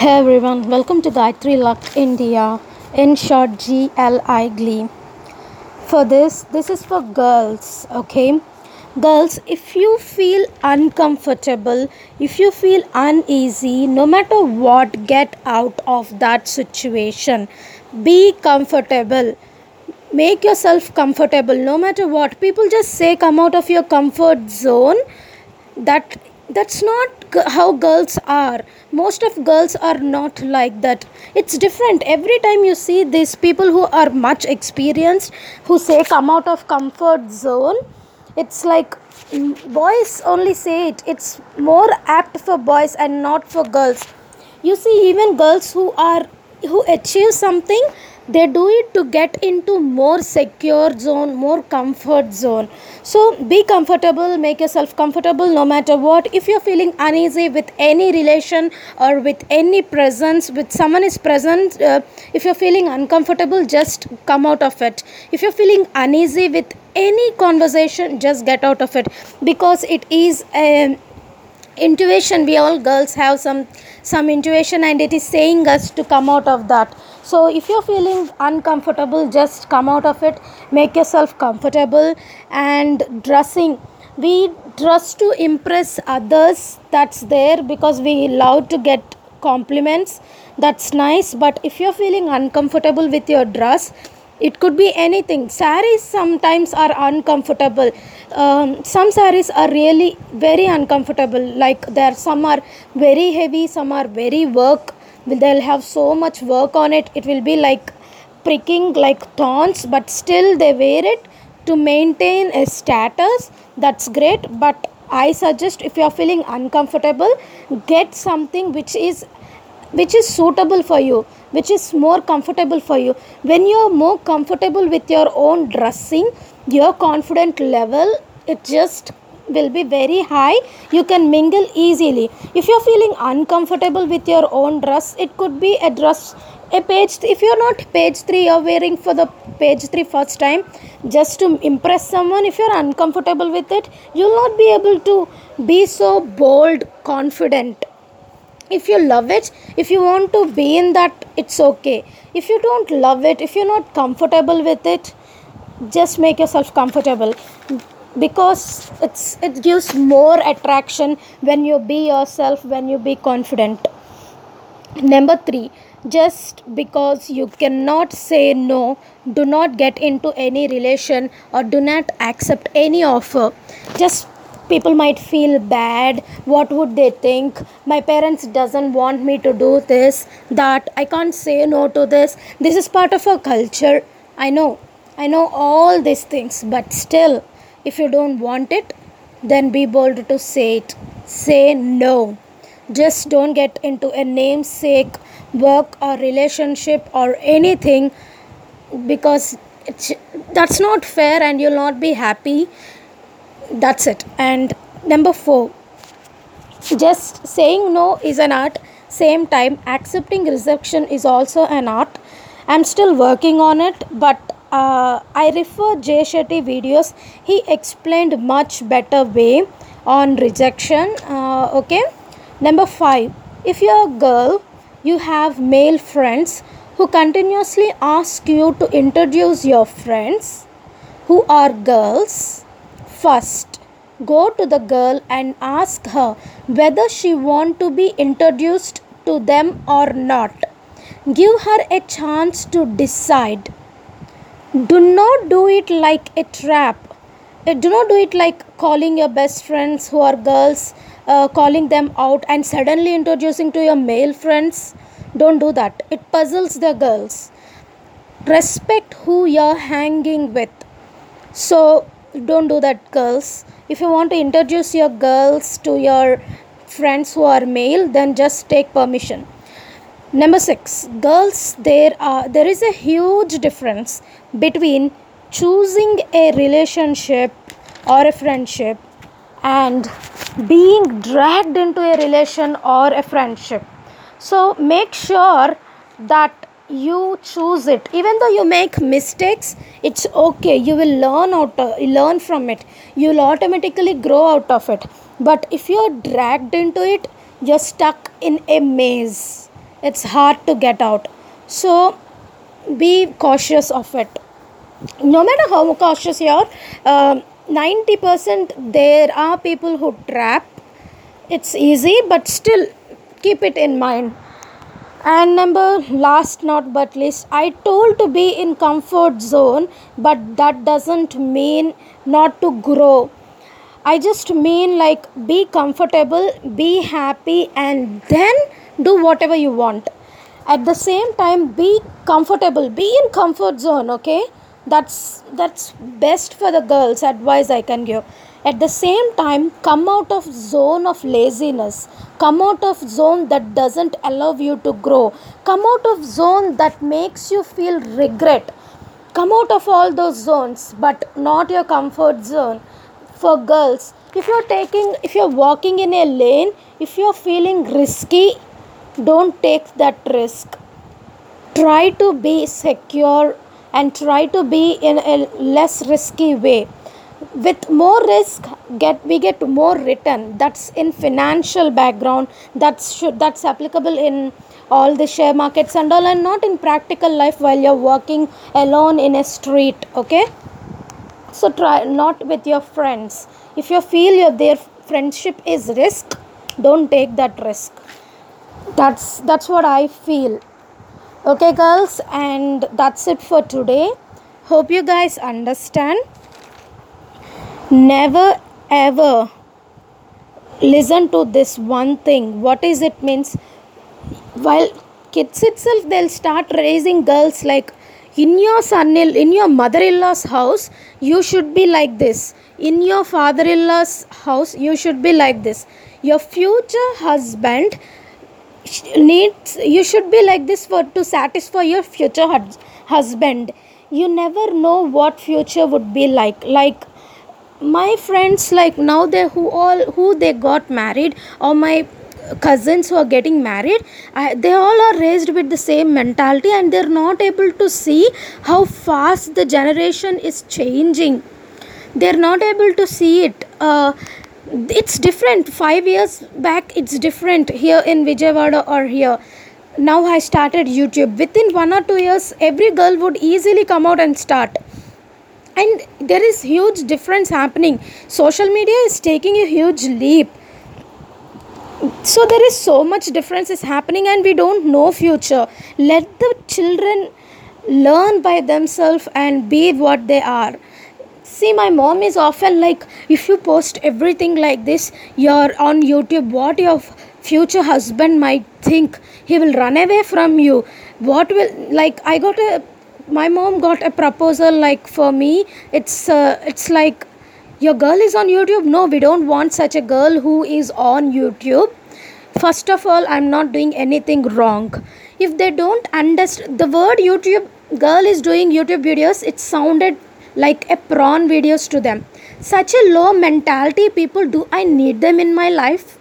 Hey everyone, welcome to Gayatri Luck India, in short GLI Glee. For this, this is for girls, okay? Girls, if you feel uncomfortable, if you feel uneasy, no matter what, get out of that situation. Be comfortable. Make yourself comfortable no matter what. People just say come out of your comfort zone. That that's not g- how girls are. Most of girls are not like that. It's different. Every time you see these people who are much experienced who say come out of comfort zone it's like mm, boys only say it. It's more apt for boys and not for girls. You see even girls who are who achieve something they do it to get into more secure zone more comfort zone. So be comfortable make yourself comfortable no matter what. If you're feeling uneasy with any relation or with any presence with someone is present uh, if you're feeling uncomfortable just come out of it. If you're feeling uneasy with any conversation just get out of it. Because it is a intuition. We all girls have some some intuition and it is saying us to come out of that so if you're feeling uncomfortable just come out of it. Make yourself comfortable. And dressing. We dress to impress others. That's there because we love to get compliments. That's nice. But if you're feeling uncomfortable with your dress it could be anything. Saris sometimes are uncomfortable. Um, some saris are really very uncomfortable. Like there some are very heavy some are very work they'll have so much work on it it will be like pricking like thorns but still they wear it to maintain a status. That's great but i suggest if you are feeling uncomfortable get something which is which is suitable for you which is more comfortable for you. When you are more comfortable with your own dressing your confident level it just will be very high. You can mingle easily. If you're feeling uncomfortable with your own dress it could be a dress a page if you're not page 3 you're wearing for the page 3 first time just to impress someone if you're uncomfortable with it you'll not be able to be so bold confident. If you love it if you want to be in that it's okay. If you don't love it if you're not comfortable with it just make yourself comfortable because it's it gives more attraction when you be yourself when you be confident. Number 3 just because you cannot say no do not get into any relation or do not accept any offer. Just people might feel bad. What would they think? My parents doesn't want me to do this that. I can't say no to this. This is part of our culture. I know. I know all these things but still if you don't want it then be bold to say it. Say no. Just don't get into a namesake work or relationship or anything because that's not fair and you'll not be happy. That's it. And number 4 just saying no is an art. Same time accepting rejection is also an art. I'm still working on it but uh, i refer jay shetty videos. He explained much better way on rejection. Uh, okay. Number 5 if you're a girl you have male friends who continuously ask you to introduce your friends who are girls first. Go to the girl and ask her whether she want to be introduced to them or not. Give her a chance to decide do not do it like a trap. Uh, do not do it like calling your best friends who are girls uh, calling them out and suddenly introducing to your male friends. Don't do that. It puzzles the girls. Respect who you're hanging with. So don't do that girls. If you want to introduce your girls to your friends who are male then just take permission. Number 6 girls there are there is a huge difference between choosing a relationship or a friendship and being dragged into a relation or a friendship. So make sure that you choose it. Even though you make mistakes it's okay. You will learn out uh, learn from it. You'll automatically grow out of it. But if you're dragged into it you're stuck in a maze. It's hard to get out. So be cautious of it no matter how cautious you are um 90% there are people who trap. It's easy but still keep it in mind. And number last not but least i told to be in comfort zone but that doesn't mean not to grow. I just mean like be comfortable be happy and then do whatever you want. At the same time be comfortable. Be in comfort zone okay that's that's best for the girls advice i can give. At the same time come out of zone of laziness. Come out of zone that doesn't allow you to grow. Come out of zone that makes you feel regret. Come out of all those zones but not your comfort zone. For girls if you're taking if you're walking in a lane if you're feeling risky don't take that risk. Try to be secure and try to be in a less risky way. With more risk get we get more return. That's in financial background. That's should that's applicable in all the share markets and all and not in practical life while you're working alone in a street okay? So try not with your friends. If you feel your their friendship is risk don't take that risk. That's that's what i feel okay girls and that's it for today. Hope you guys understand. Never ever listen to this one thing. What is it means? While kids itself they'll start raising girls like in your son in your mother-in-law's house you should be like this. In your father-in-law's house you should be like this. Your future husband needs you should be like this for to satisfy your future husband. You never know what future would be like. Like my friends like now they who all who they got married or my cousins who are getting married I, they all are raised with the same mentality and they're not able to see how fast the generation is changing. They're not able to see it. Uh, it's different. 5 years back it's different. Here in vijayawada or here. Now i started youtube. Within 1 or 2 years every girl would easily come out and start. And there is huge difference happening. Social media is taking a huge leap. So there is so much difference is happening and we don't know future. Let the children learn by themselves and be what they are see my mom is often like if you post everything like this you're on youtube what your future husband might think? He will run away from you. What will like i got a my mom got a proposal like for me. It's uh, it's like your girl is on youtube? No we don't want such a girl who is on youtube. First of all i'm not doing anything wrong. If they don't understand the word youtube girl is doing youtube videos it sounded like a prawn videos to them. Such a low mentality people do i need them in my life?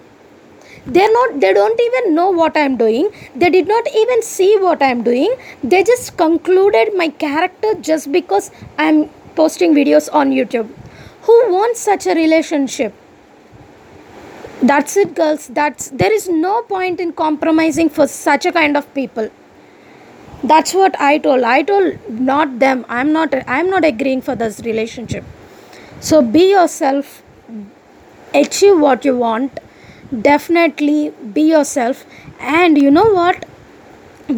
They're not they don't even know what i'm doing. They did not even see what i'm doing. They just concluded my character just because i'm posting videos on youtube. Who wants such a relationship? That's it girls. That's there is no point in compromising for such a kind of people that's what i told. I told not them. I'm not i'm not agreeing for this relationship. So be yourself. Achieve what you want. Definitely be yourself. And you know what?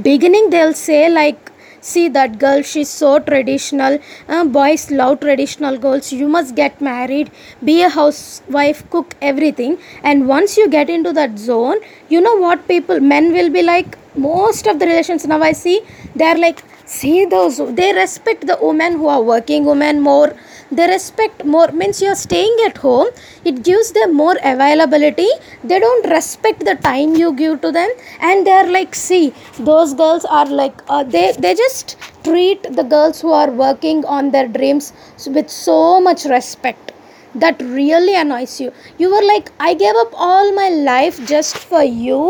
Beginning they'll say like see that girl she's so traditional. Uh, boys love traditional girls. You must get married be a housewife cook everything. And once you get into that zone you know what people men will be like most of the relations now i see they're like see those they respect the women who are working women more they respect more means you're staying at home it gives them more availability. They don't respect the time you give to them and they're like see those girls are like uh, they they just treat the girls who are working on their dreams with so much respect. That really annoys you. You were like i gave up all my life just for you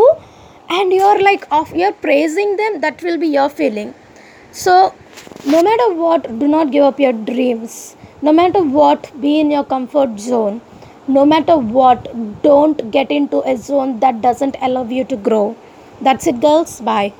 and you're like off you're praising them. That will be your feeling. So no matter what do not give up your dreams no matter what be in your comfort zone. No matter what don't get into a zone that doesn't allow you to grow. That's it girls. Bye